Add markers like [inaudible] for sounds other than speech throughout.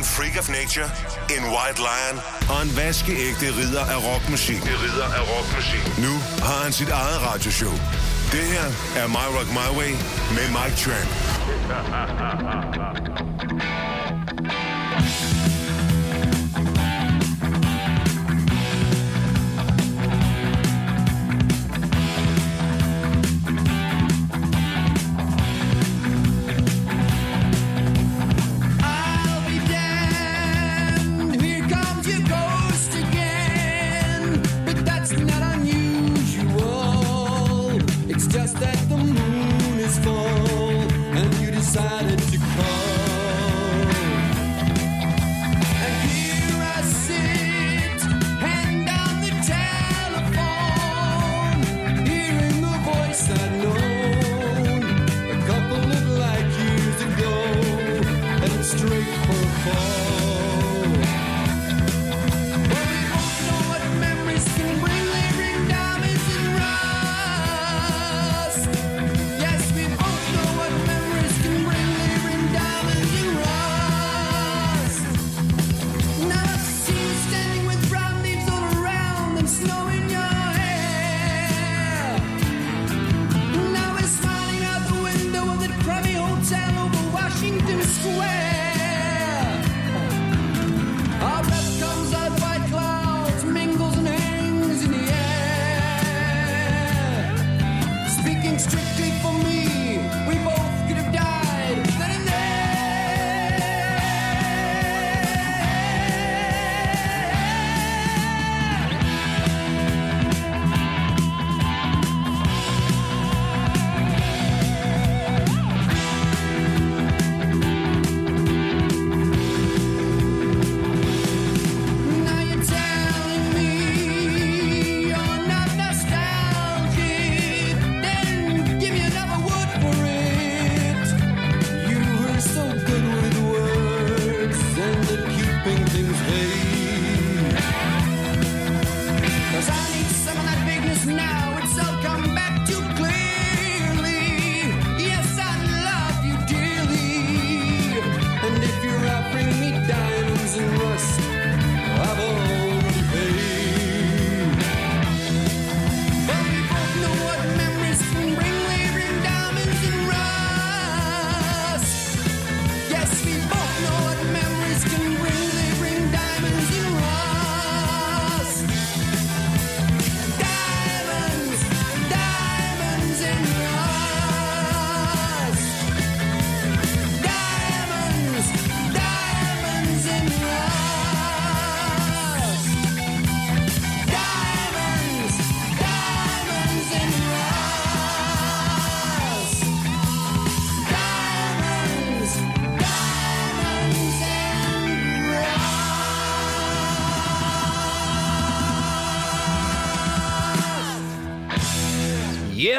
en freak of nature, en white lion og en vaskeægte ridder af rockmusik. Ridder af rockmusik. Nu har han sit eget radioshow. Det her er My Rock My Way med Mike Tramp. [laughs]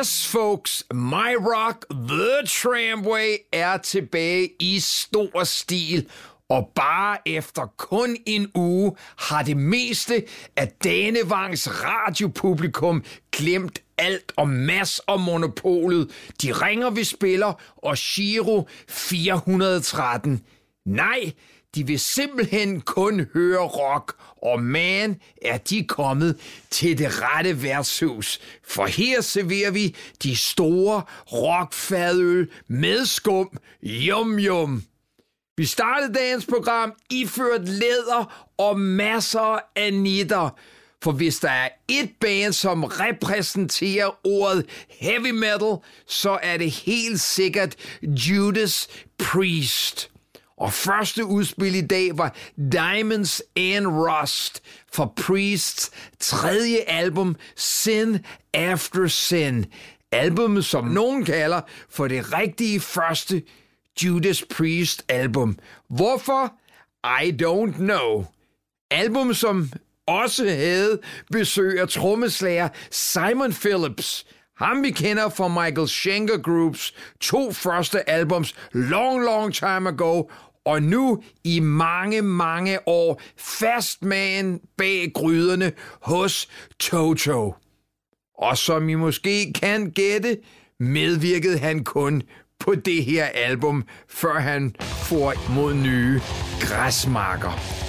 Yes, folks, My Rock The Tramway er tilbage i stor stil. Og bare efter kun en uge har det meste af Danevangs radiopublikum glemt alt om Mass og Monopolet. De ringer, vi spiller, og Giro 413. Nej, de vil simpelthen kun høre rock, og man er de kommet til det rette værtshus. For her serverer vi de store rockfadøl med skum. Yum yum. Vi startede dagens program iført læder og masser af nitter. For hvis der er et band, som repræsenterer ordet heavy metal, så er det helt sikkert Judas Priest. Og første udspil i dag var Diamonds and Rust for Priests tredje album Sin After Sin. Album, som nogen kalder for det rigtige første Judas Priest album. Hvorfor? I don't know. Album, som også havde besøg af trommeslager Simon Phillips. Ham vi kender fra Michael Schenker Groups to første albums Long Long Time Ago og nu i mange, mange år fastman bag gryderne hos Toto. Og som I måske kan gætte, medvirkede han kun på det her album, før han får mod nye græsmarker.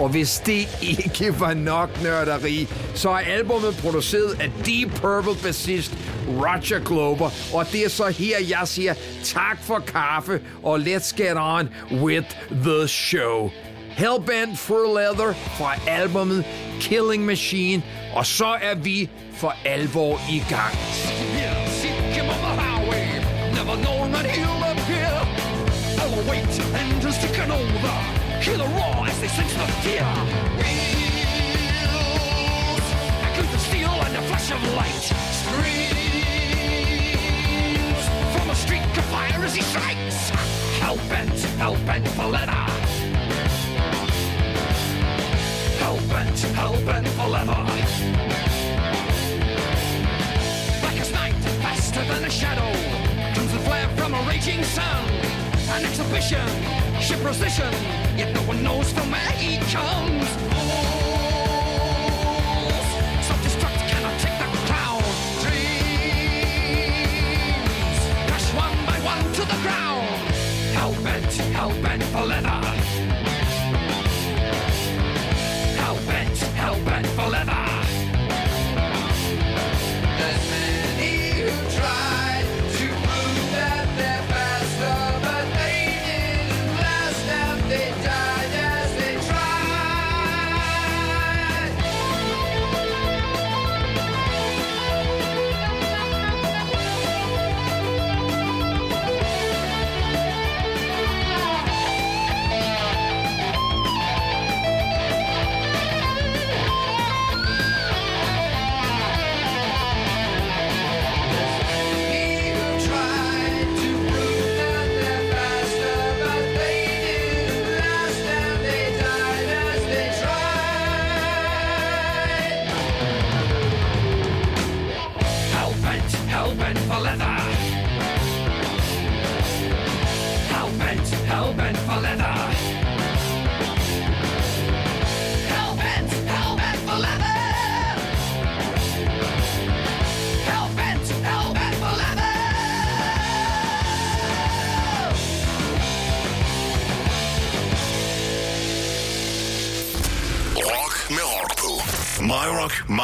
Og hvis det ikke var nok nørderi, så er albumet produceret af Deep Purple bassist Roger Glover. Og det er så her, jeg siger tak for kaffe, og let's get on with the show. Hellbent for Leather fra albumet Killing Machine. Og så er vi for alvor i gang. Yeah, the. Never known that he'll appear. wait and just taking over. Hear the roar as they sense the fear. Wheels, echoes of steel and a flash of light. Screams from a streak of fire as he strikes. Hellbent, hellbent for leather. Hellbent, hellbent for leather. Black as night, faster than a shadow. Comes the flare from a raging sun. An exhibition, ship precision. Yet no one knows from where he comes. Self-destruct cannot take crown. Dreams crash one by one to the ground. Hellbent, hellbent for leather.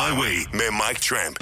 Rock, My Way med Mike Tramp.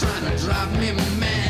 trying to drive me mad.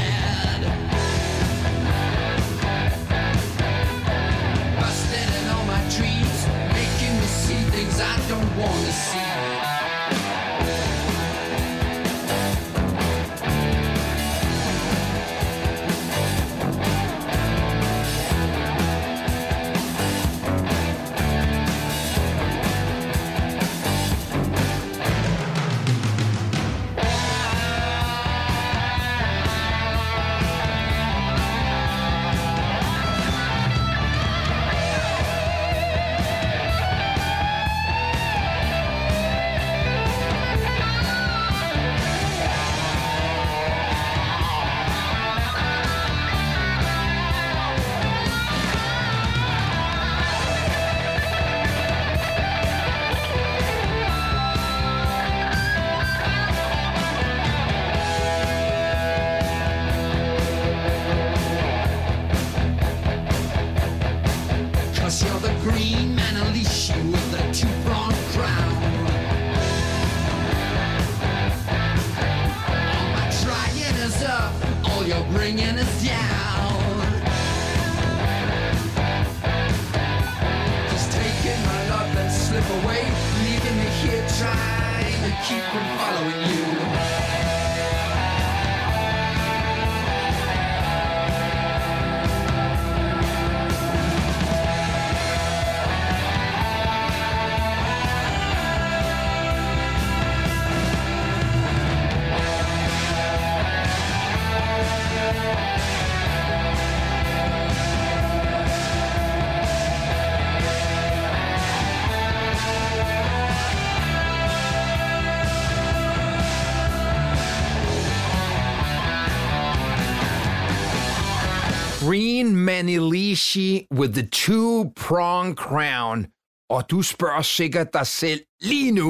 Rishi with the two-prong crown. Og du spørger sikkert dig selv lige nu,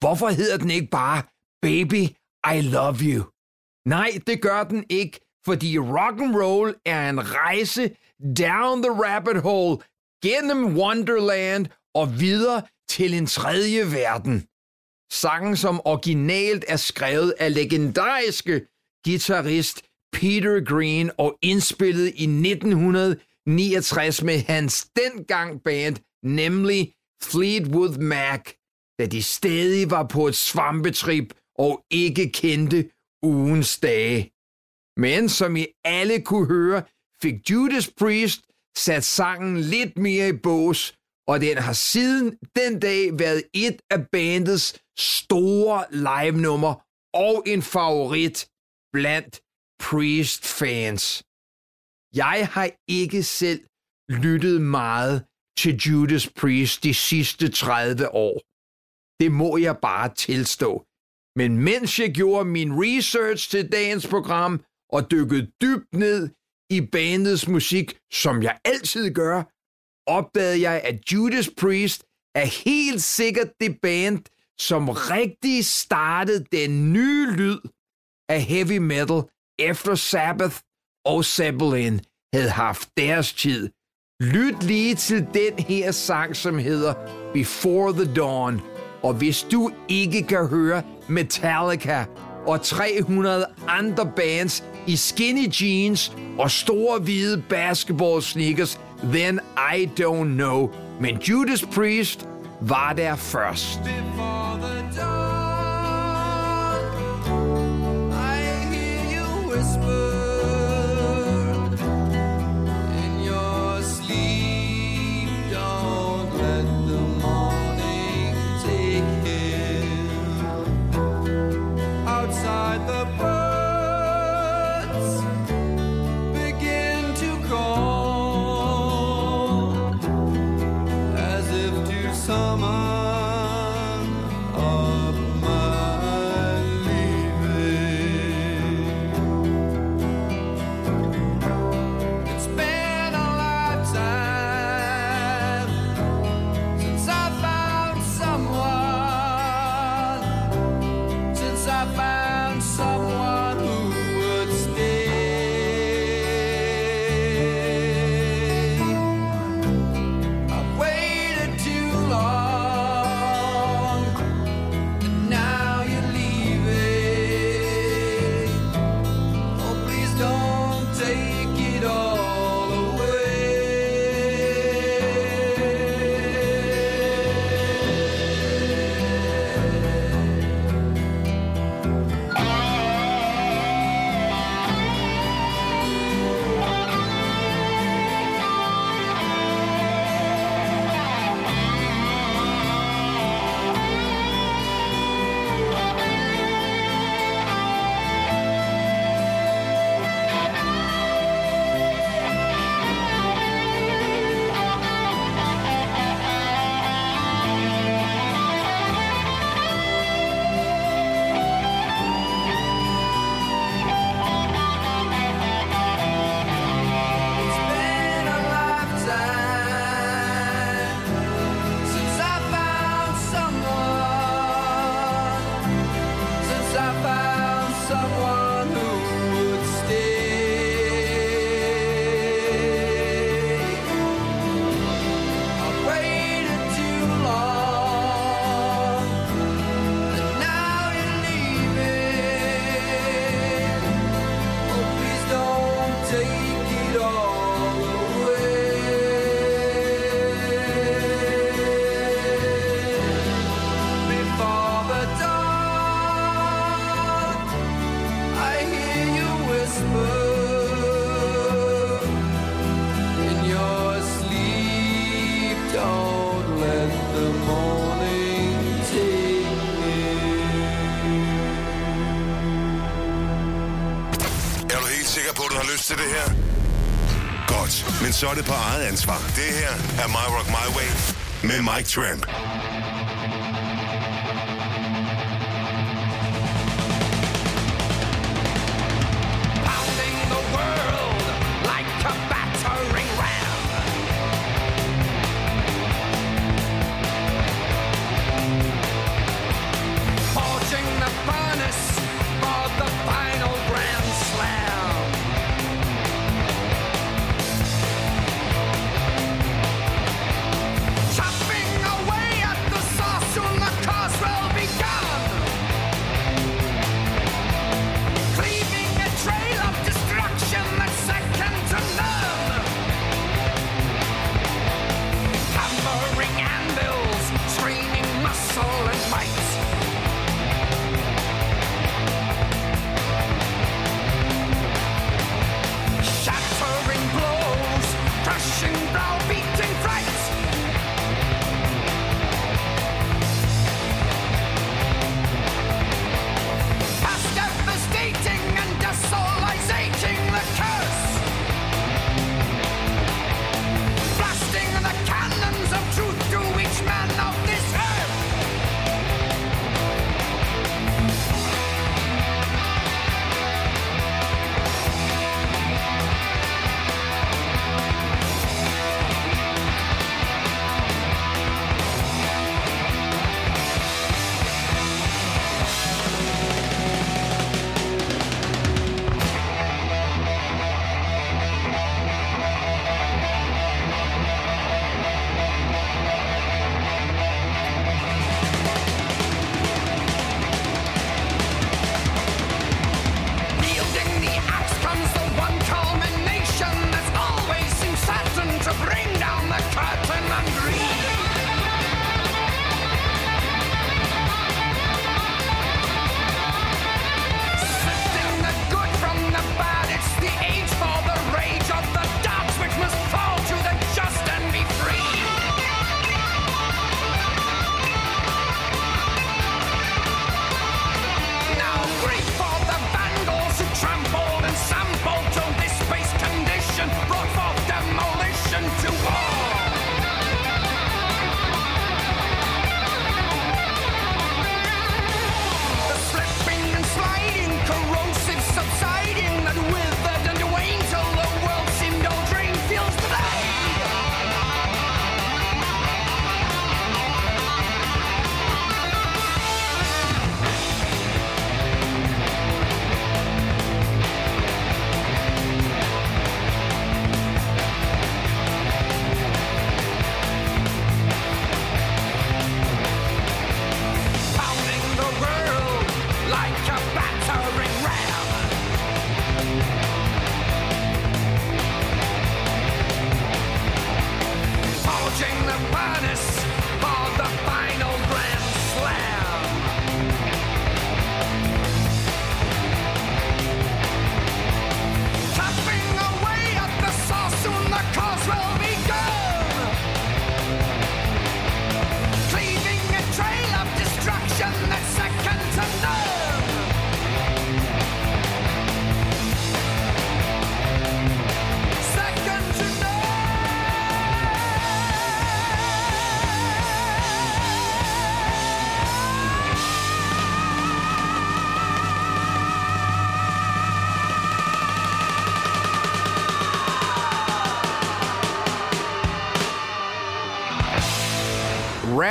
hvorfor hedder den ikke bare Baby, I Love You? Nej, det gør den ikke, fordi rock and roll er en rejse down the rabbit hole, gennem Wonderland og videre til en tredje verden. Sangen, som originalt er skrevet af legendariske guitarist Peter Green og indspillet i 1900 69 med hans dengang band, nemlig Fleetwood Mac, da de stadig var på et svampetrip og ikke kendte ugens dage. Men som I alle kunne høre, fik Judas Priest sat sangen lidt mere i bås, og den har siden den dag været et af bandets store live-nummer og en favorit blandt Priest-fans. Jeg har ikke selv lyttet meget til Judas Priest de sidste 30 år. Det må jeg bare tilstå. Men mens jeg gjorde min research til dagens program og dykkede dybt ned i bandets musik, som jeg altid gør, opdagede jeg, at Judas Priest er helt sikkert det band, som rigtig startede den nye lyd af heavy metal, efter Sabbath og Zeppelin havde haft deres tid. Lyt lige til den her sang, som hedder Before the Dawn. Og hvis du ikke kan høre Metallica og 300 andre bands i skinny jeans og store hvide basketball sneakers, then I don't know. Men Judas Priest var der først. Before the dawn, I hear you whisper så er det på eget ansvar. Det her er My Rock My Way med Mike Tramp.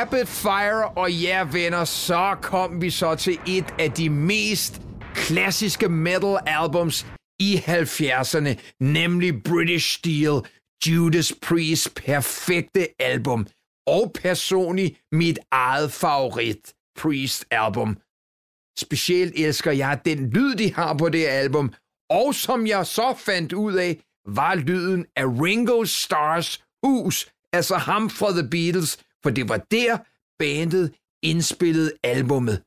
Rapid Fire, og ja venner, så kom vi så til et af de mest klassiske metal albums i 70'erne, nemlig British Steel, Judas Priest perfekte album, og personligt mit eget favorit Priest album. Specielt elsker jeg den lyd, de har på det album, og som jeg så fandt ud af, var lyden af Ringo Stars hus, altså ham fra The Beatles, for det var der, bandet indspillede albummet.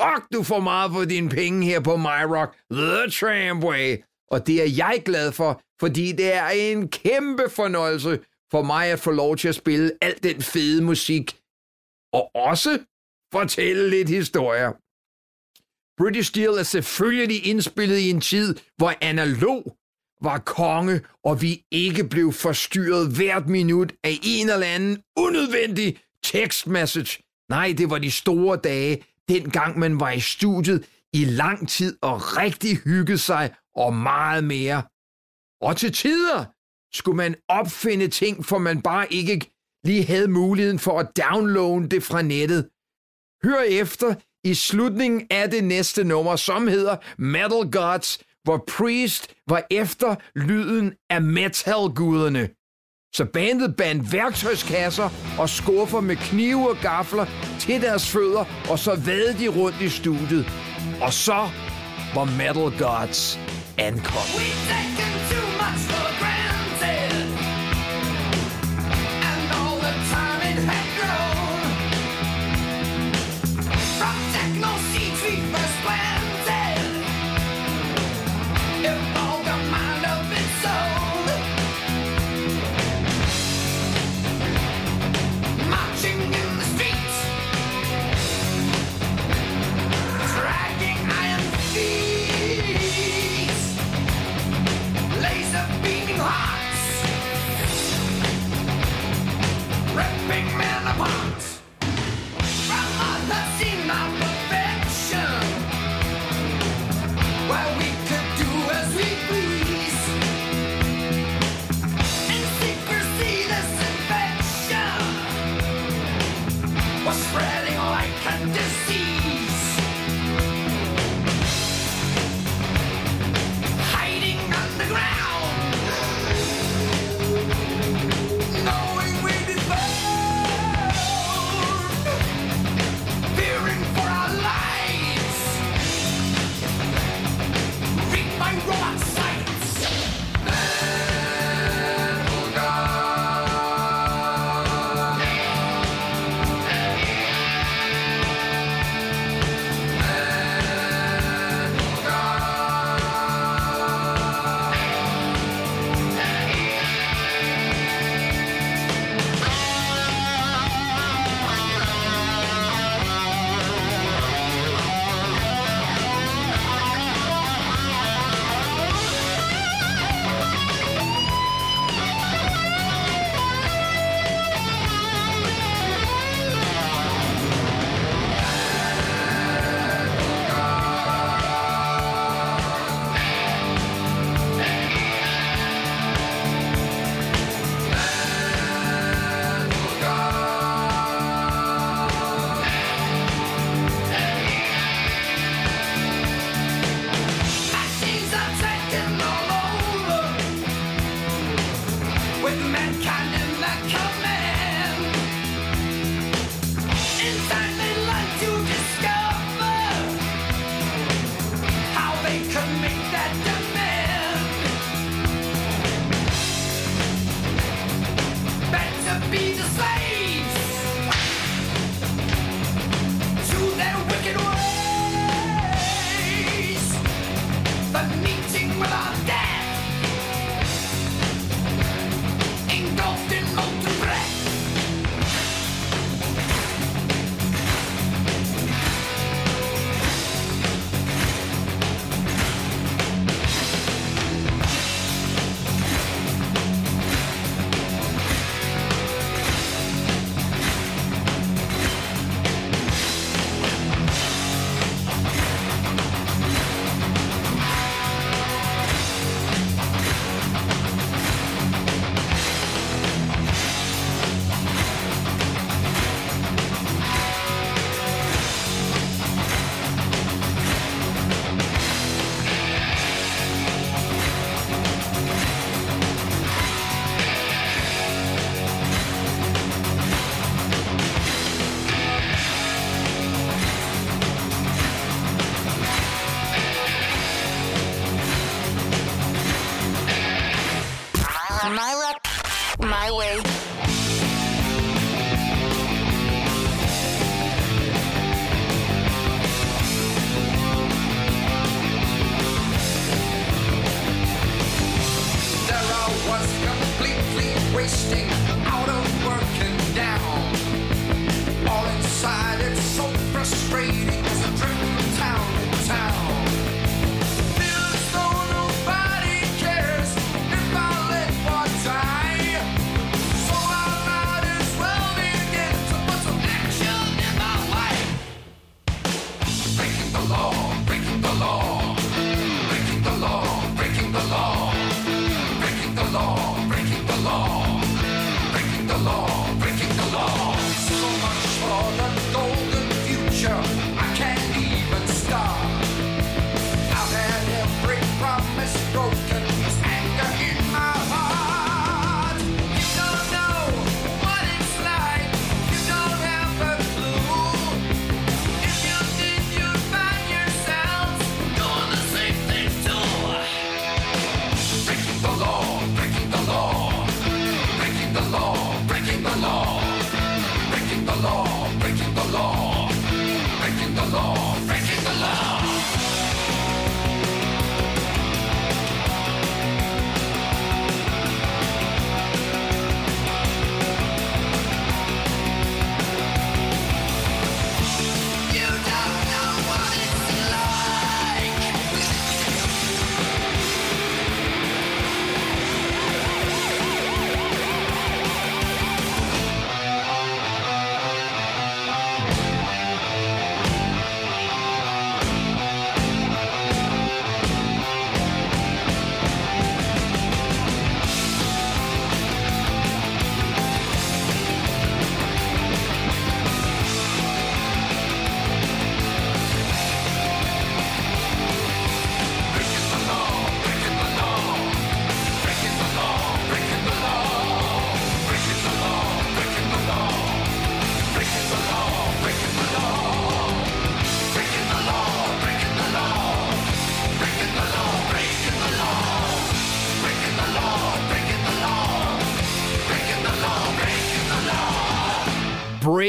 Fuck, du får meget for dine penge her på My Rock, The Tramway. Og det er jeg glad for, fordi det er en kæmpe fornøjelse for mig at få lov til at spille al den fede musik. Og også fortælle lidt historier. British Steel er selvfølgelig indspillet i en tid, hvor analog var konge, og vi ikke blev forstyrret hvert minut af en eller anden unødvendig tekstmessage. Nej, det var de store dage, dengang man var i studiet i lang tid og rigtig hyggede sig og meget mere. Og til tider skulle man opfinde ting, for man bare ikke lige havde muligheden for at downloade det fra nettet. Hør efter i slutningen af det næste nummer, som hedder Metal Gods, hvor Priest var efter lyden af metalguderne. Så bandet bandt værktøjskasser og skuffer med knive og gafler til deres fødder, og så vadede de rundt i studiet. Og så var Metal Gods ankommet.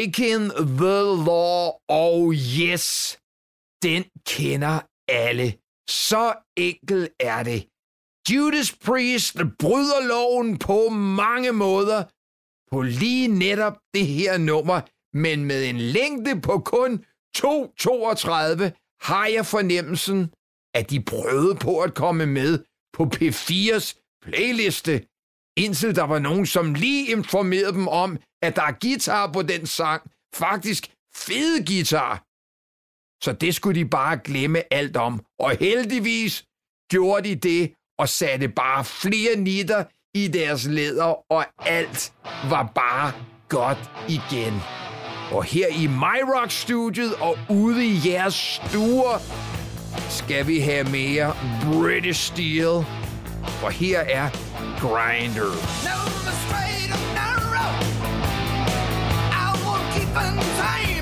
Breaking the Law, og yes, den kender alle. Så enkelt er det. Judas Priest bryder loven på mange måder, på lige netop det her nummer, men med en længde på kun 2.32 har jeg fornemmelsen, at de prøvede på at komme med på P4's playliste, indtil der var nogen, som lige informerede dem om, at der er guitar på den sang. Faktisk fede guitar. Så det skulle de bare glemme alt om. Og heldigvis gjorde de det og satte bare flere nitter i deres læder, og alt var bare godt igen. Og her i MyRock-studiet og ude i jeres stuer skal vi have mere British Steel. For her er Grinder. Never straight and narrow. I won't keep in time.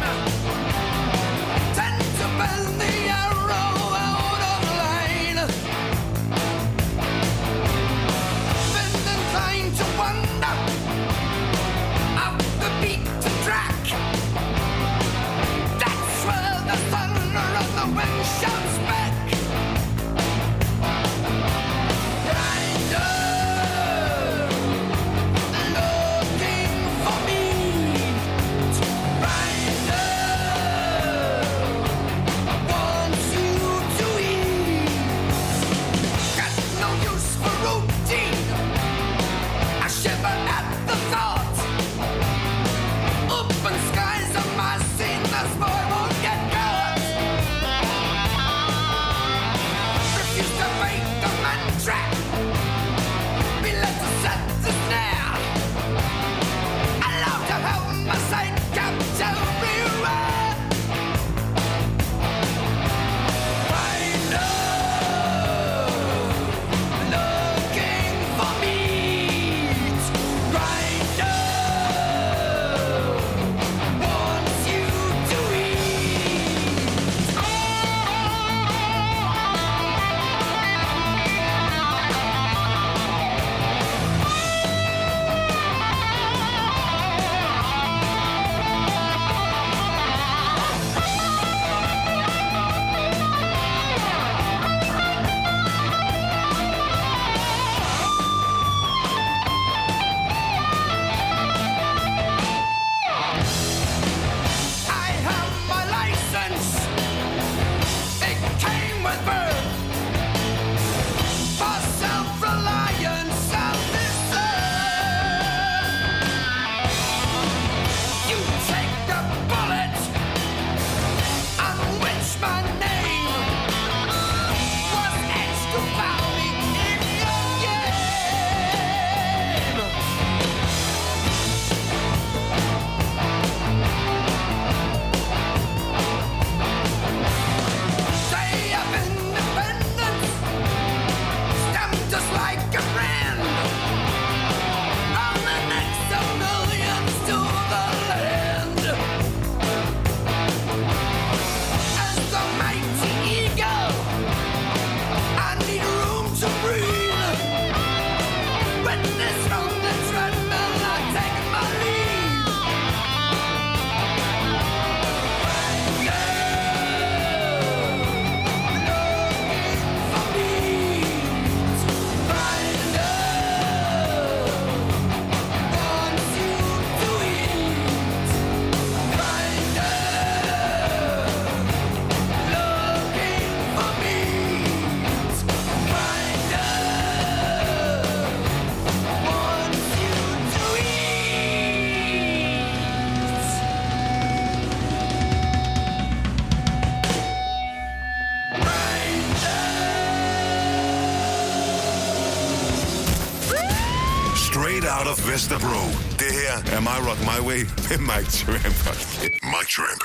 Vesterbro. Det her er My Rock My Way med Mike Tramp. Mike Tramp.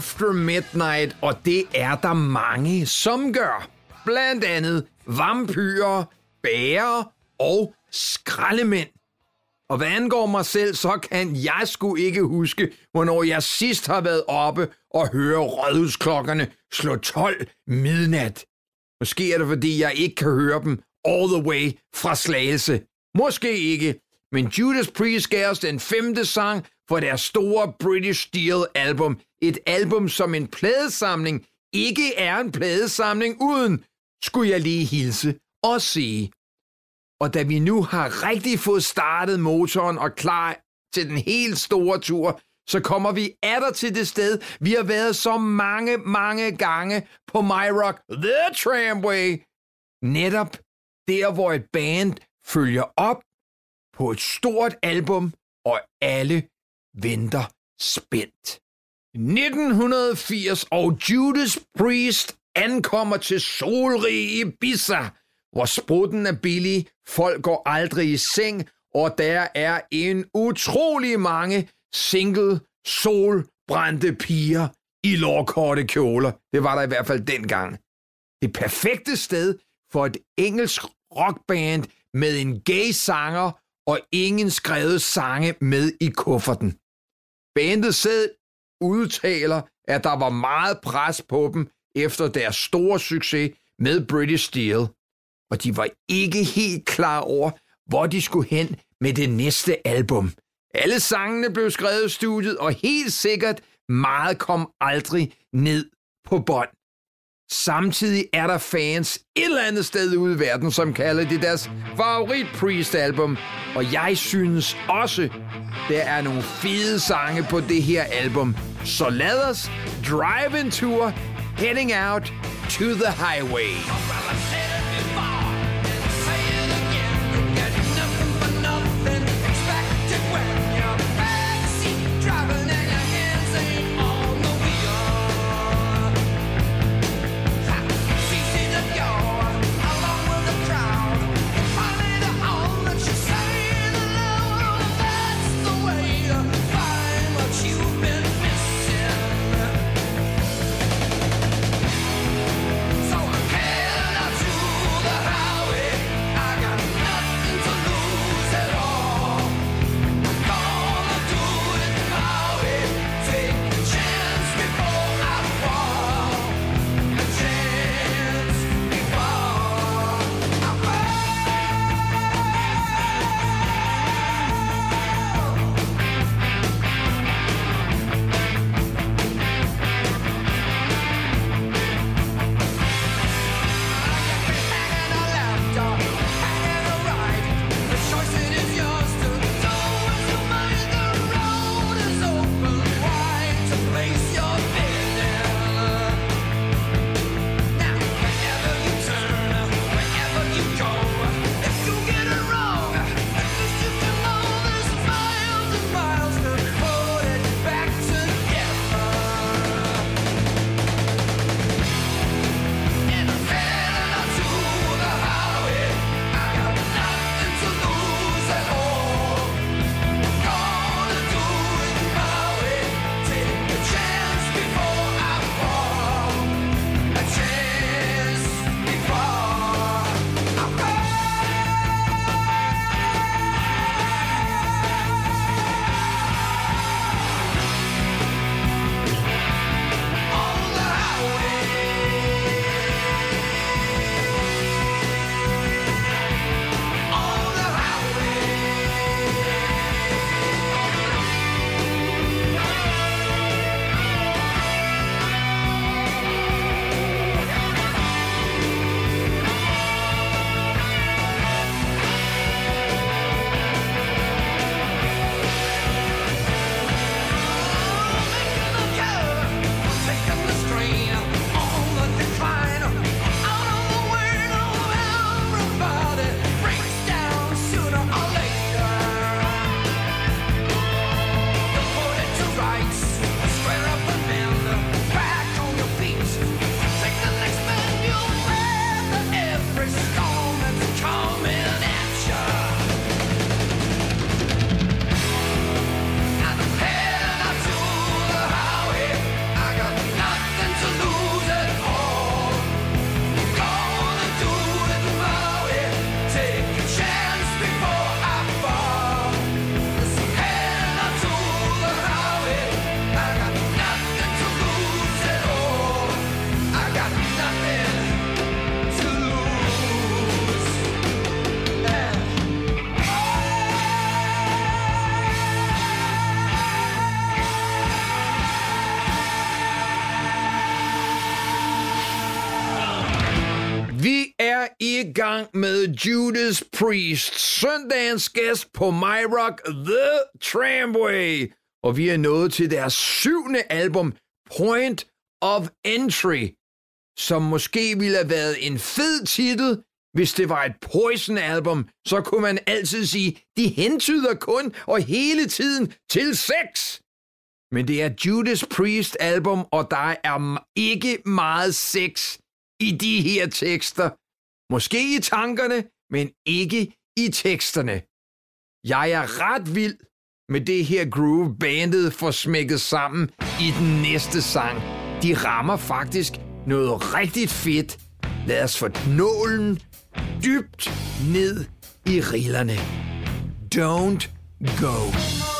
After Midnight, og det er der mange, som gør. Blandt andet vampyrer, bærer og skraldemænd. Og hvad angår mig selv, så kan jeg sgu ikke huske, hvornår jeg sidst har været oppe og høre rådhusklokkerne slå 12 midnat. Måske er det, fordi jeg ikke kan høre dem all the way fra Slagelse. Måske ikke, men Judas Priest gav os den femte sang for deres store British Steel album. Et album, som en pladesamling ikke er en pladesamling uden, skulle jeg lige hilse og sige. Og da vi nu har rigtig fået startet motoren og klar til den helt store tur, så kommer vi atter til det sted, vi har været så mange, mange gange på My Rock The Tramway. Netop der, hvor et band følger op på et stort album, og alle venter spændt. 1980, og Judas Priest ankommer til solrige Ibiza, hvor sprutten er billig, folk går aldrig i seng, og der er en utrolig mange single solbrændte piger i lårkorte kjoler. Det var der i hvert fald dengang. Det perfekte sted for et engelsk rockband med en gay sanger og ingen skrevet sange med i kufferten. Bandet selv udtaler, at der var meget pres på dem efter deres store succes med British Steel. og de var ikke helt klar over, hvor de skulle hen med det næste album. Alle sangene blev skrevet i studiet, og helt sikkert meget kom aldrig ned på bånd. Samtidig er der fans et eller andet sted ude i verden, som kalder det deres favorit Priest-album. Og jeg synes også, der er nogle fede sange på det her album. Så lad os drive en tur, heading out to the highway. Søndagens gæst på My Rock The Tramway. Og vi er nået til deres syvende album, Point of Entry, som måske ville have været en fed titel, hvis det var et Poison-album, så kunne man altid sige, de hentyder kun og hele tiden til sex. Men det er Judas Priest album, og der er ikke meget sex i de her tekster. Måske i tankerne, men ikke i teksterne. Jeg er ret vild med det her groove, bandet får smækket sammen i den næste sang. De rammer faktisk noget rigtig fedt. Lad os få nålen dybt ned i rillerne. Don't go.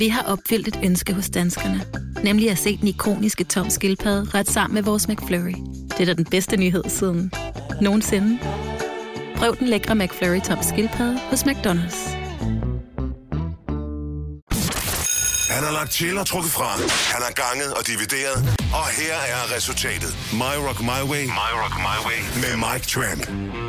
vi har opfyldt et ønske hos danskerne. Nemlig at se den ikoniske tom skildpadde ret sammen med vores McFlurry. Det er da den bedste nyhed siden nogensinde. Prøv den lækre McFlurry tom skildpadde hos McDonald's. Han har lagt til og trukket fra. Han har ganget og divideret. Og her er resultatet. My Rock My Way. My Rock My Way. Med Mike Tramp.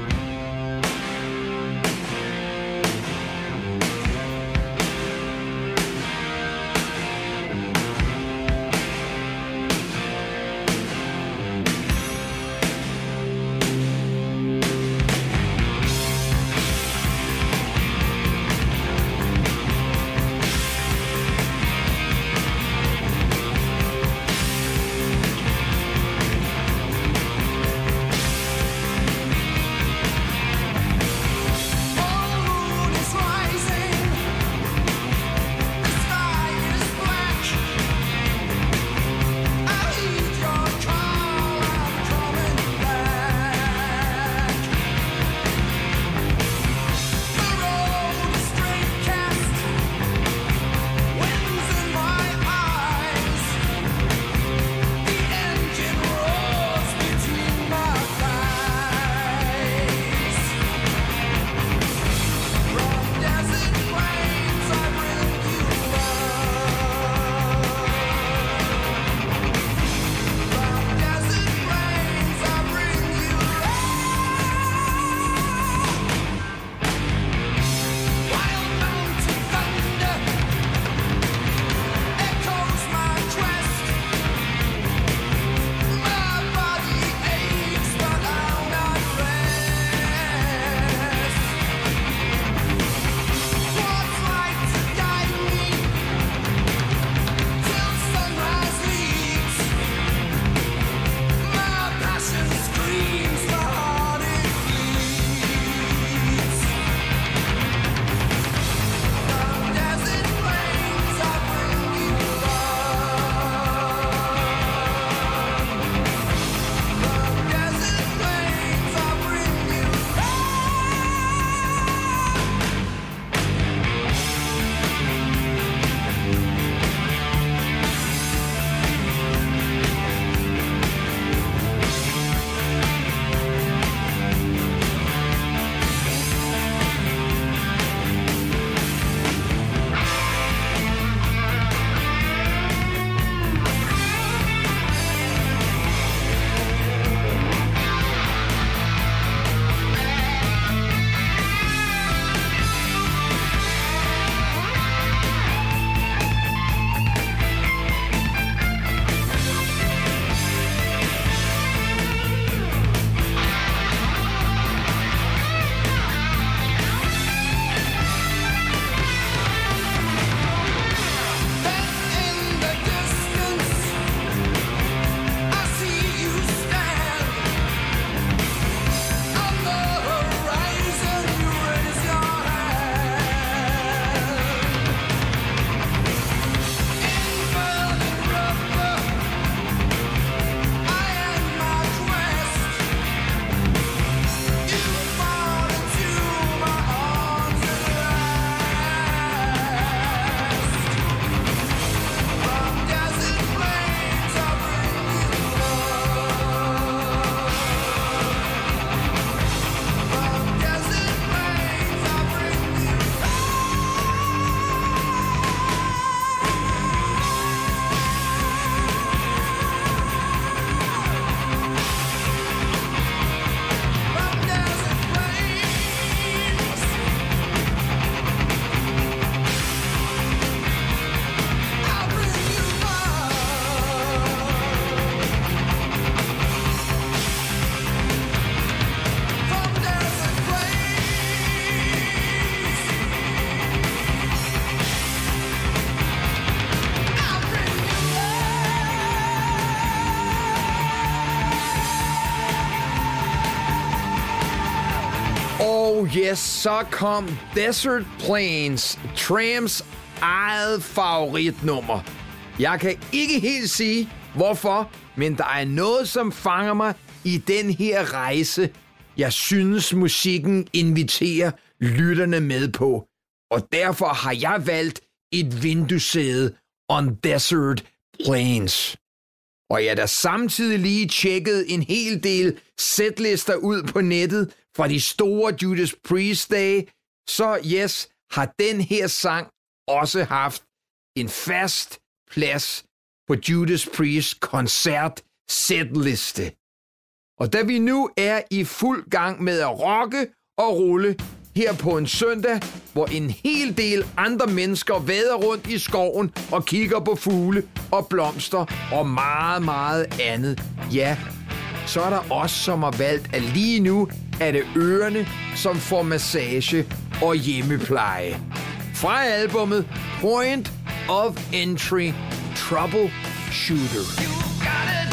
Yes, så kom Desert Plains, Trams eget favoritnummer. Jeg kan ikke helt sige, hvorfor, men der er noget, som fanger mig i den her rejse. Jeg synes, musikken inviterer lytterne med på. Og derfor har jeg valgt et vinduesæde on Desert Plains. Og jeg har da samtidig lige tjekket en hel del setlister ud på nettet fra de store Judas Priest-dage, så yes, har den her sang også haft en fast plads på Judas Priest koncert setliste. Og da vi nu er i fuld gang med at rocke og rulle her på en søndag, hvor en hel del andre mennesker vader rundt i skoven og kigger på fugle og blomster og meget, meget andet. Ja, så er der os, som har valgt, at lige nu er det ørerne, som får massage og hjemmepleje. Fra albumet Point of Entry Troubleshooter. You got it.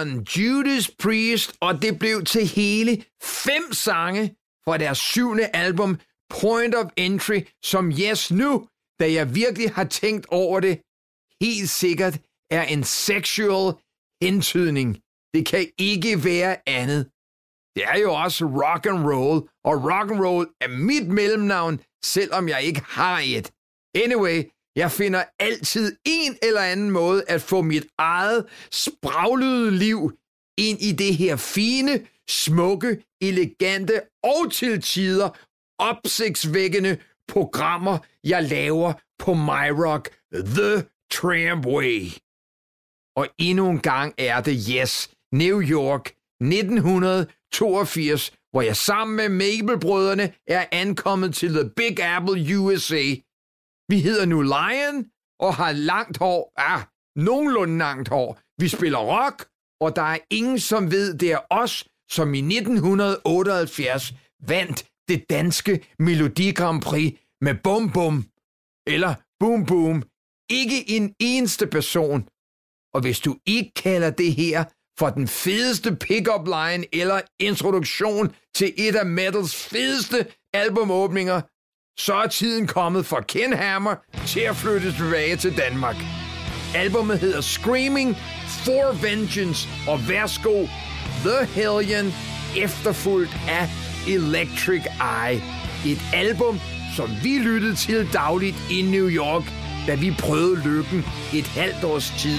On Judas Priest, og det blev til hele fem sange fra deres syvende album, Point of Entry, som yes nu, da jeg virkelig har tænkt over det, helt sikkert er en sexual hentydning. Det kan ikke være andet. Det er jo også rock and roll, og rock and roll er mit mellemnavn, selvom jeg ikke har et. Anyway, jeg finder altid en eller anden måde at få mit eget spraglede liv ind i det her fine, smukke, elegante og til tider opsigtsvækkende programmer, jeg laver på MyRock The Tramway. Og endnu en gang er det Yes, New York, 1982, hvor jeg sammen med Mabel-brødrene er ankommet til The Big Apple, USA. Vi hedder nu Lion og har langt hår, ah, nogenlunde langt hår. Vi spiller rock, og der er ingen, som ved, det er os, som i 1978 vandt det danske Melodi Grand Prix med Bum Bum, eller Boom Boom. Ikke en eneste person. Og hvis du ikke kalder det her for den fedeste pickup line eller introduktion til et af metals fedeste albumåbninger, så er tiden kommet for Ken Hammer til at flytte tilbage til Danmark. Albummet hedder Screaming for Vengeance, og værsgo The Hellion, efterfulgt af Electric Eye. Et album, som vi lyttede til dagligt i New York, da vi prøvede lykken et halvt års tid.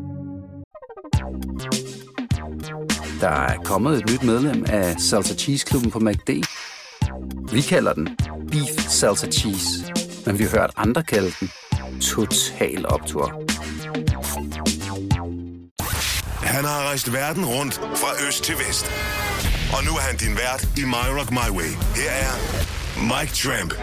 Der er kommet et nyt medlem af Salsa Cheese Klubben på MACD. Vi kalder den Beef Salsa Cheese, men vi har hørt andre kalde den Total Optor. Han har rejst verden rundt fra øst til vest. Og nu er han din vært i My Rock My Way. Her er Mike Tramp.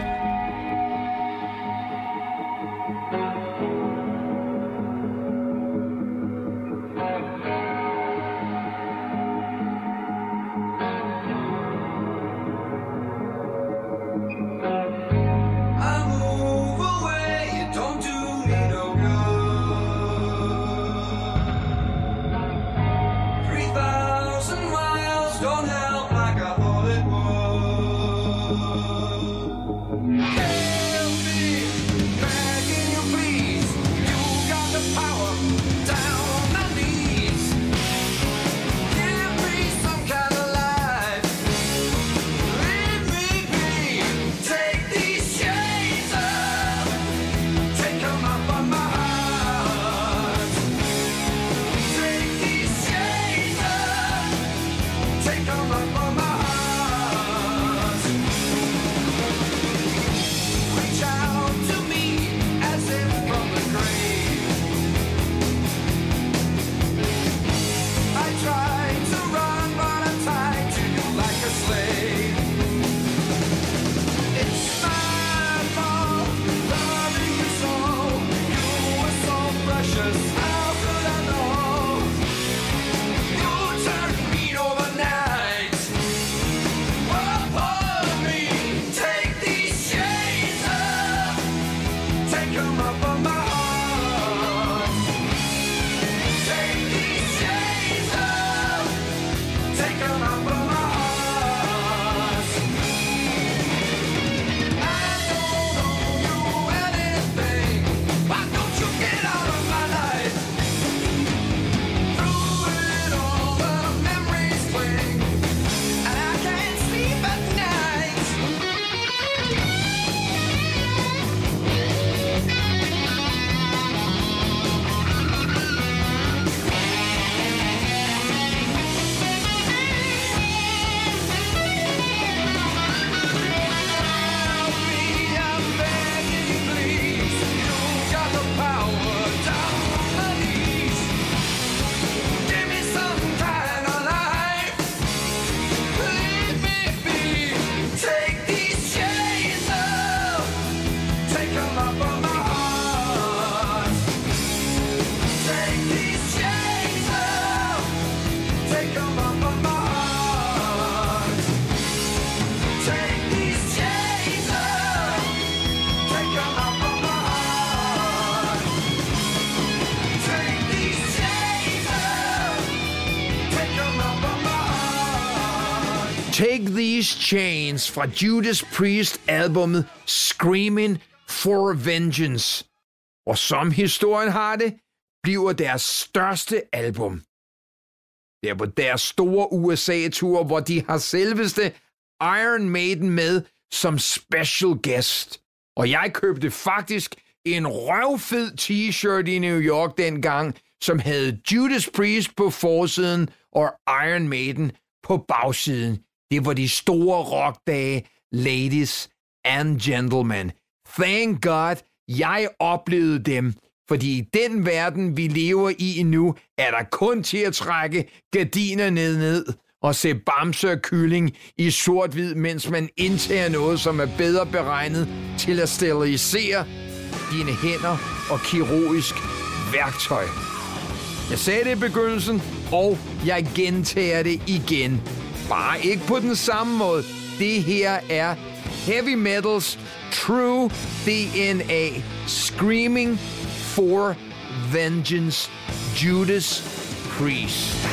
These Chains fra Judas Priest albummet Screaming for Vengeance. Og som historien har det, bliver deres største album. Det er på deres store USA-tur, hvor de har selveste Iron Maiden med som special guest. Og jeg købte faktisk en røvfed t-shirt i New York dengang, som havde Judas Priest på forsiden og Iron Maiden på bagsiden. Det var de store rockdage, ladies and gentlemen. Thank God, jeg oplevede dem, fordi i den verden, vi lever i nu, er der kun til at trække gardiner ned ned og se bamse og kylling i sort-hvid, mens man indtager noget, som er bedre beregnet til at sterilisere dine hænder og kirurgisk værktøj. Jeg sagde det i begyndelsen, og jeg gentager det igen. Bare ikke på den samme måde. Det her er Heavy Metals True DNA Screaming for Vengeance Judas Priest.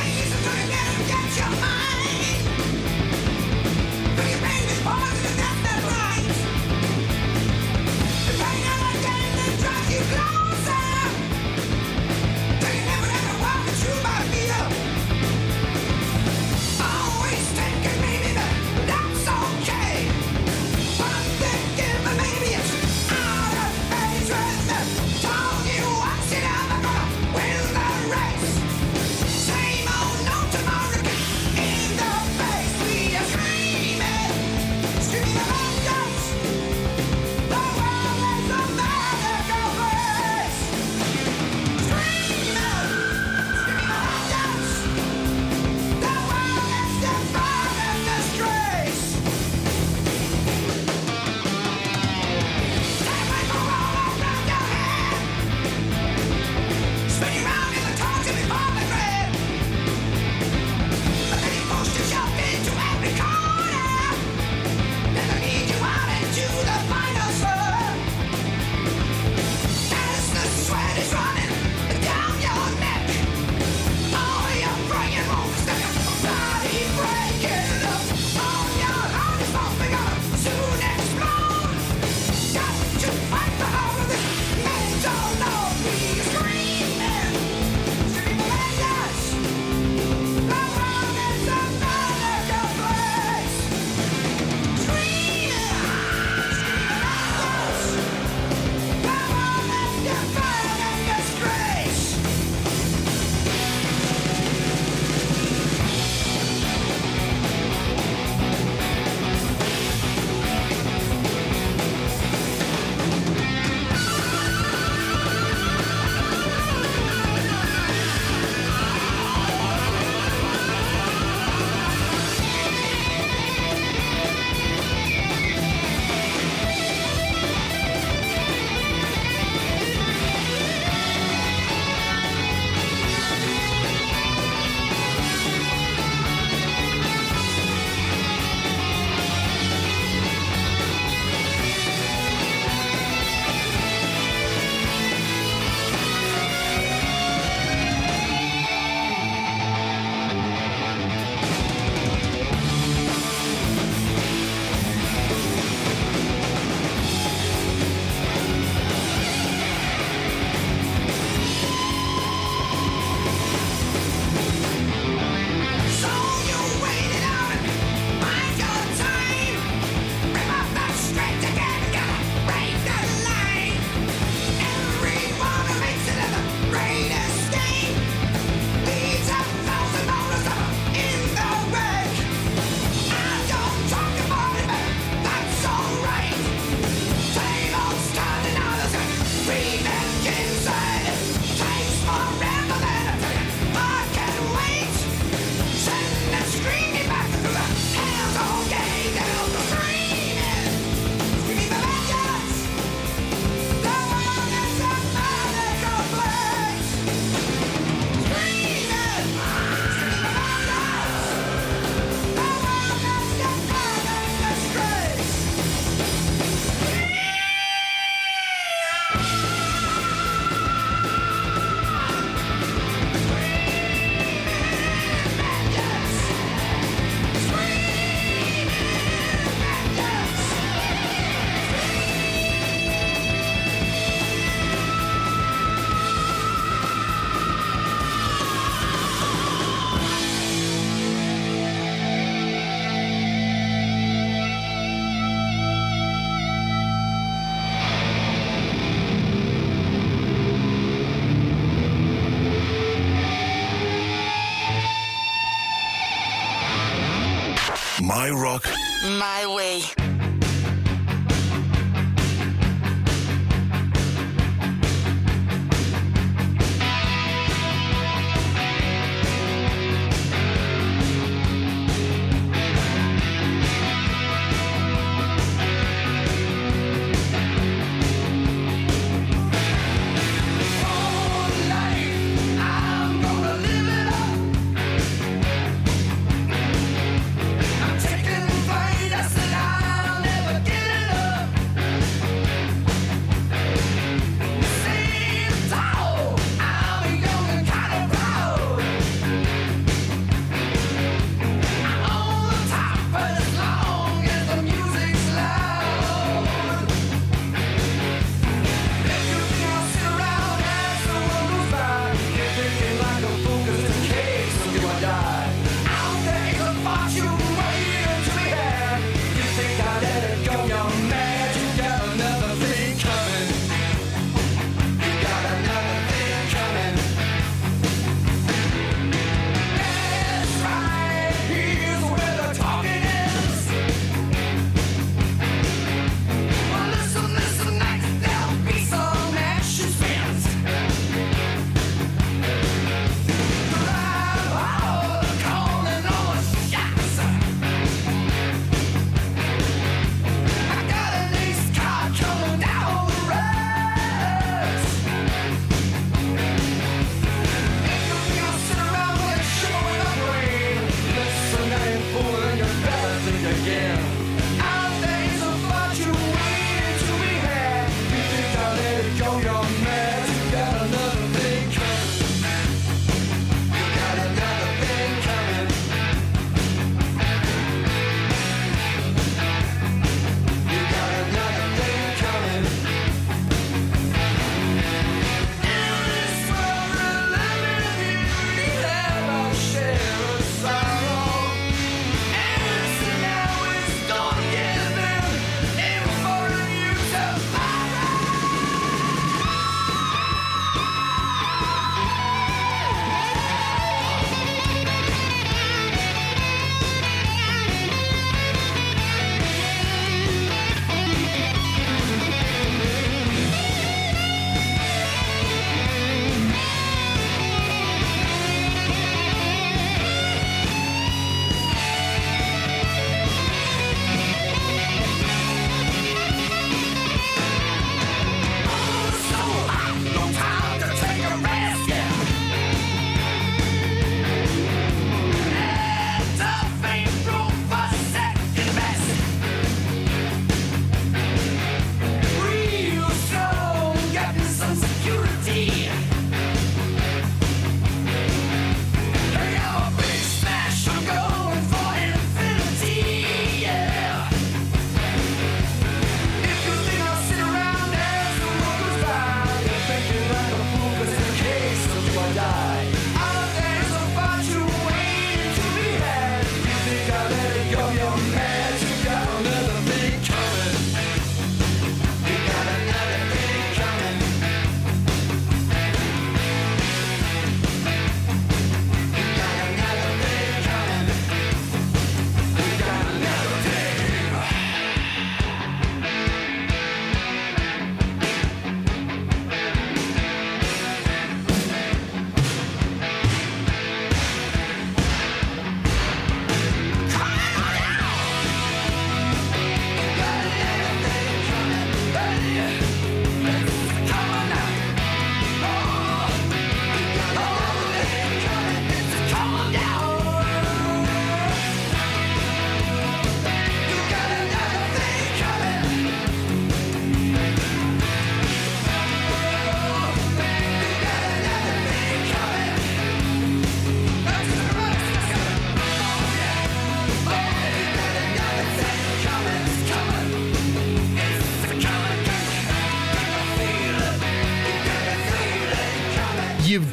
my way.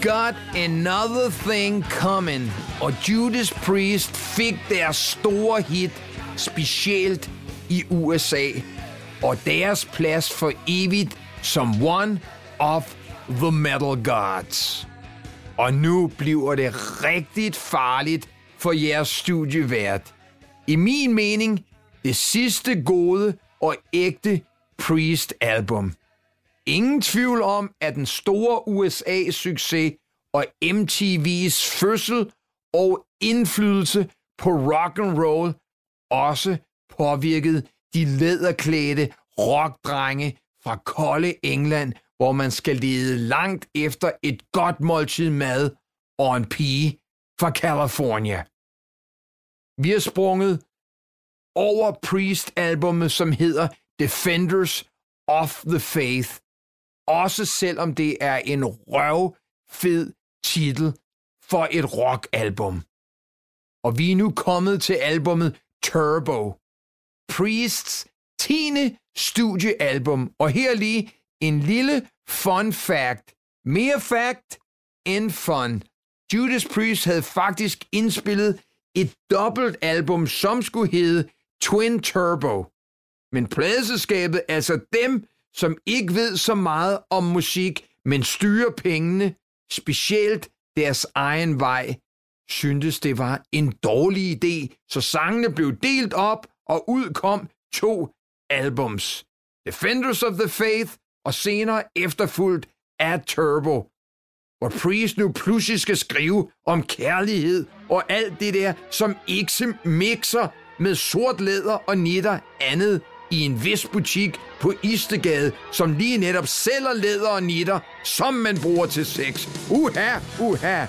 got another thing coming. Og Judas Priest fik deres store hit, specielt i USA. Og deres plads for evigt som one of the metal gods. Og nu bliver det rigtig farligt for jeres studievært. I min mening, det sidste gode og ægte Priest-album. Ingen tvivl om, at den store USA-succes og MTV's fødsel og indflydelse på rock and roll også påvirkede de læderklædte rockdrenge fra kolde England, hvor man skal lede langt efter et godt måltid mad og en pige fra California. Vi har sprunget over Priest-albummet, som hedder Defenders of the Faith, også selvom det er en røv fed titel for et rockalbum. Og vi er nu kommet til albummet Turbo, Priests 10. studiealbum, og her lige en lille fun fact. Mere fact end fun. Judas Priest havde faktisk indspillet et dobbelt album, som skulle hedde Twin Turbo. Men pladeselskabet, altså dem, som ikke ved så meget om musik, men styrer pengene, specielt deres egen vej, syntes det var en dårlig idé, så sangene blev delt op og udkom to albums. Defenders of the Faith og senere efterfulgt af Turbo, hvor Priest nu pludselig skal skrive om kærlighed og alt det der, som ikke mixer med sort læder og nitter andet i en vis butik på Istegade, som lige netop sælger læder og nitter, som man bruger til sex. Uha, uha.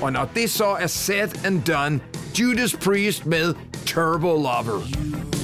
Og når det så er set and done, Judas Priest med Turbo Lover.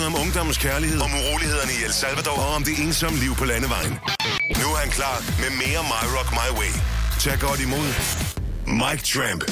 sange om ungdommens kærlighed, om urolighederne i El Salvador og om det ensomme liv på landevejen. Nu er han klar med mere My Rock My Way. Tag godt imod Mike Tramp.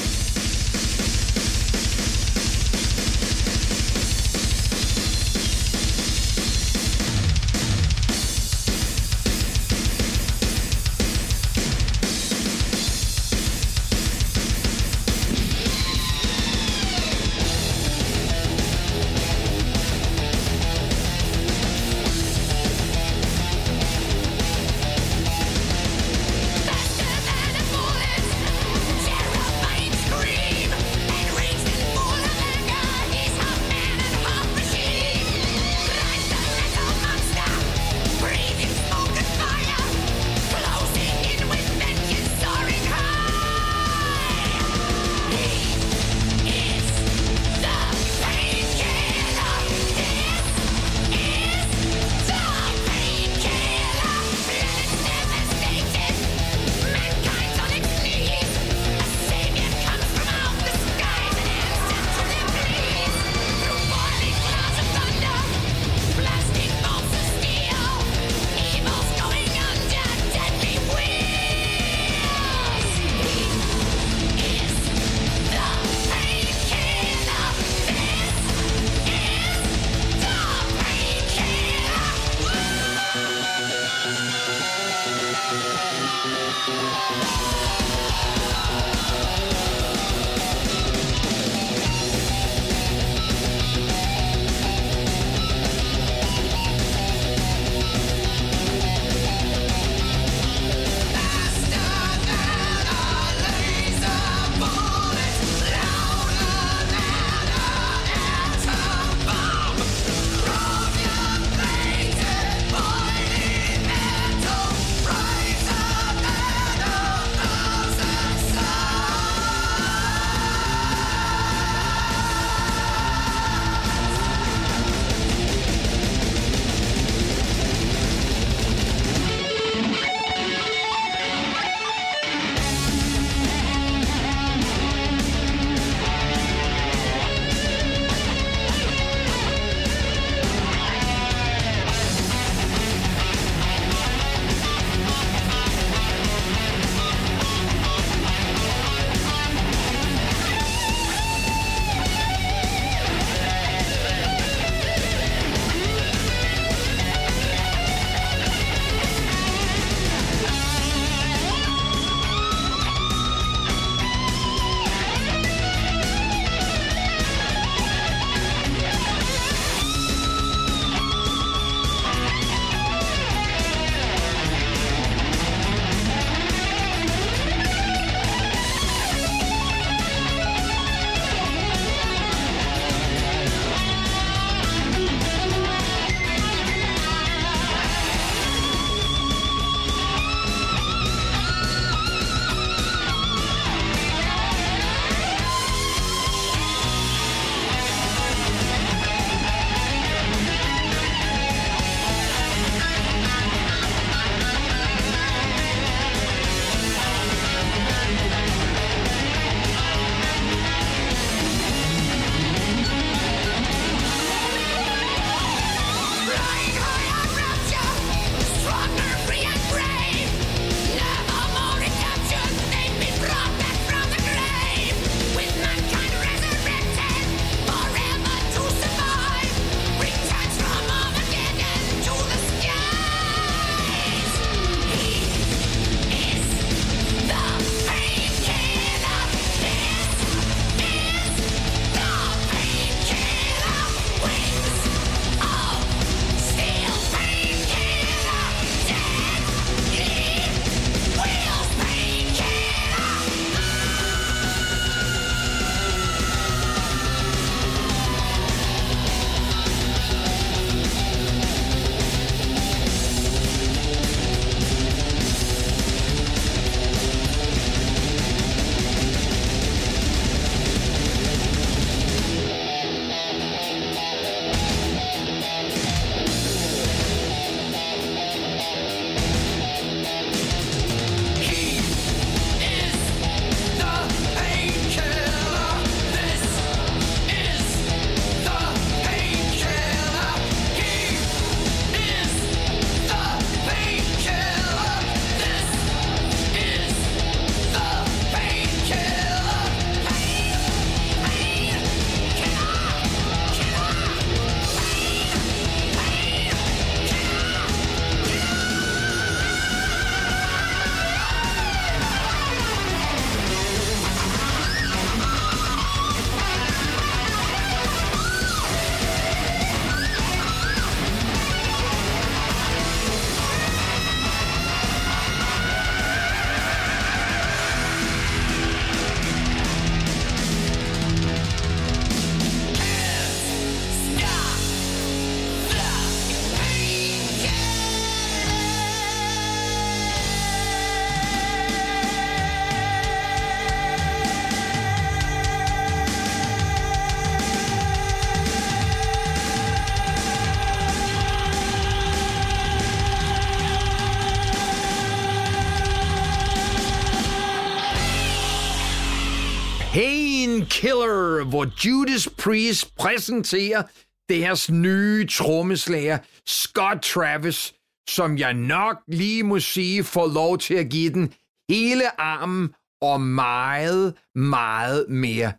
Hvor Judas Priest præsenterer deres nye trommeslager, Scott Travis, som jeg nok lige må sige får lov til at give den hele armen og meget, meget mere.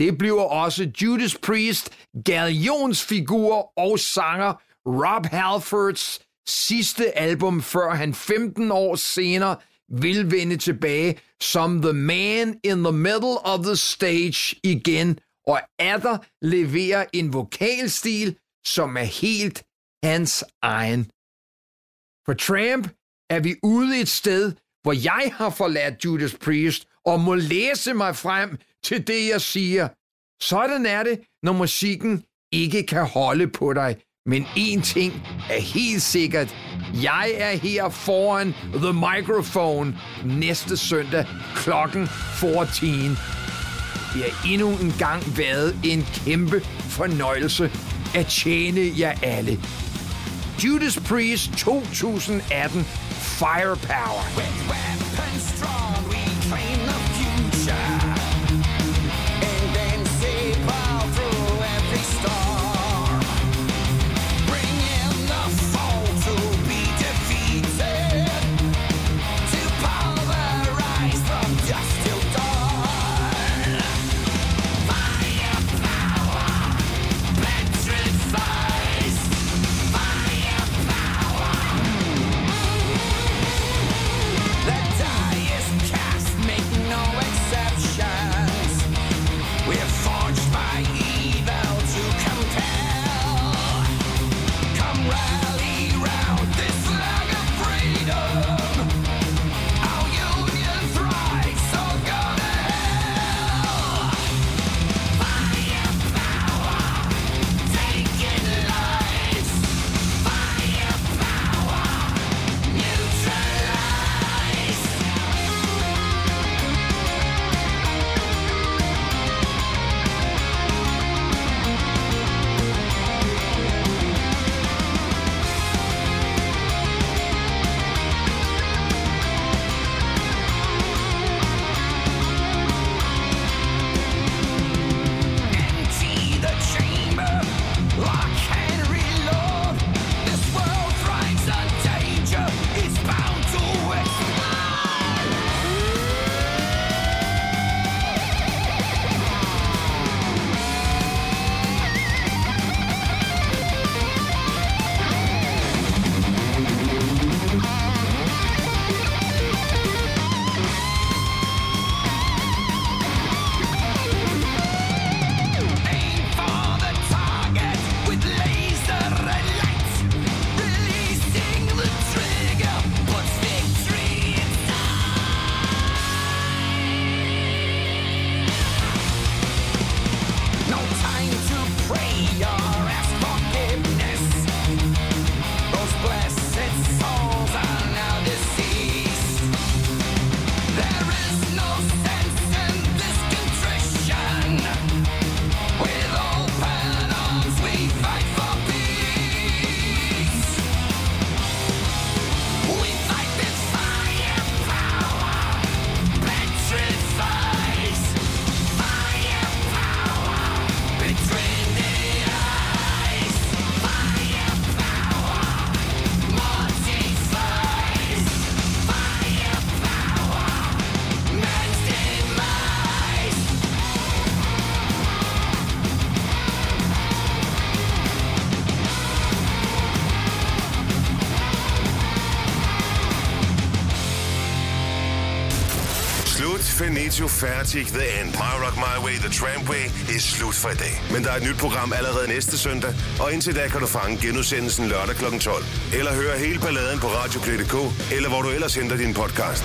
Det bliver også Judas Priest, galionsfigur og sanger Rob Halfords sidste album, før han 15 år senere vil vende tilbage som The Man in the Middle of the Stage igen, og Adder leverer en vokalstil, som er helt hans egen. For Tramp er vi ude et sted, hvor jeg har forladt Judas Priest og må læse mig frem til det, jeg siger. Sådan er det, når musikken ikke kan holde på dig. Men én ting er helt sikkert. Jeg er her foran The Microphone næste søndag klokken 14. Det har endnu en gang været en kæmpe fornøjelse at tjene jer alle. Judas Priest 2018 Firepower. With weapons strong, we train Radio færdig, the end. My Rock My Way, The Tramway er slut for i dag. Men der er et nyt program allerede næste søndag, og indtil da kan du fange genudsendelsen lørdag kl. 12. Eller høre hele balladen på radioplay.dk, eller hvor du ellers henter din podcast.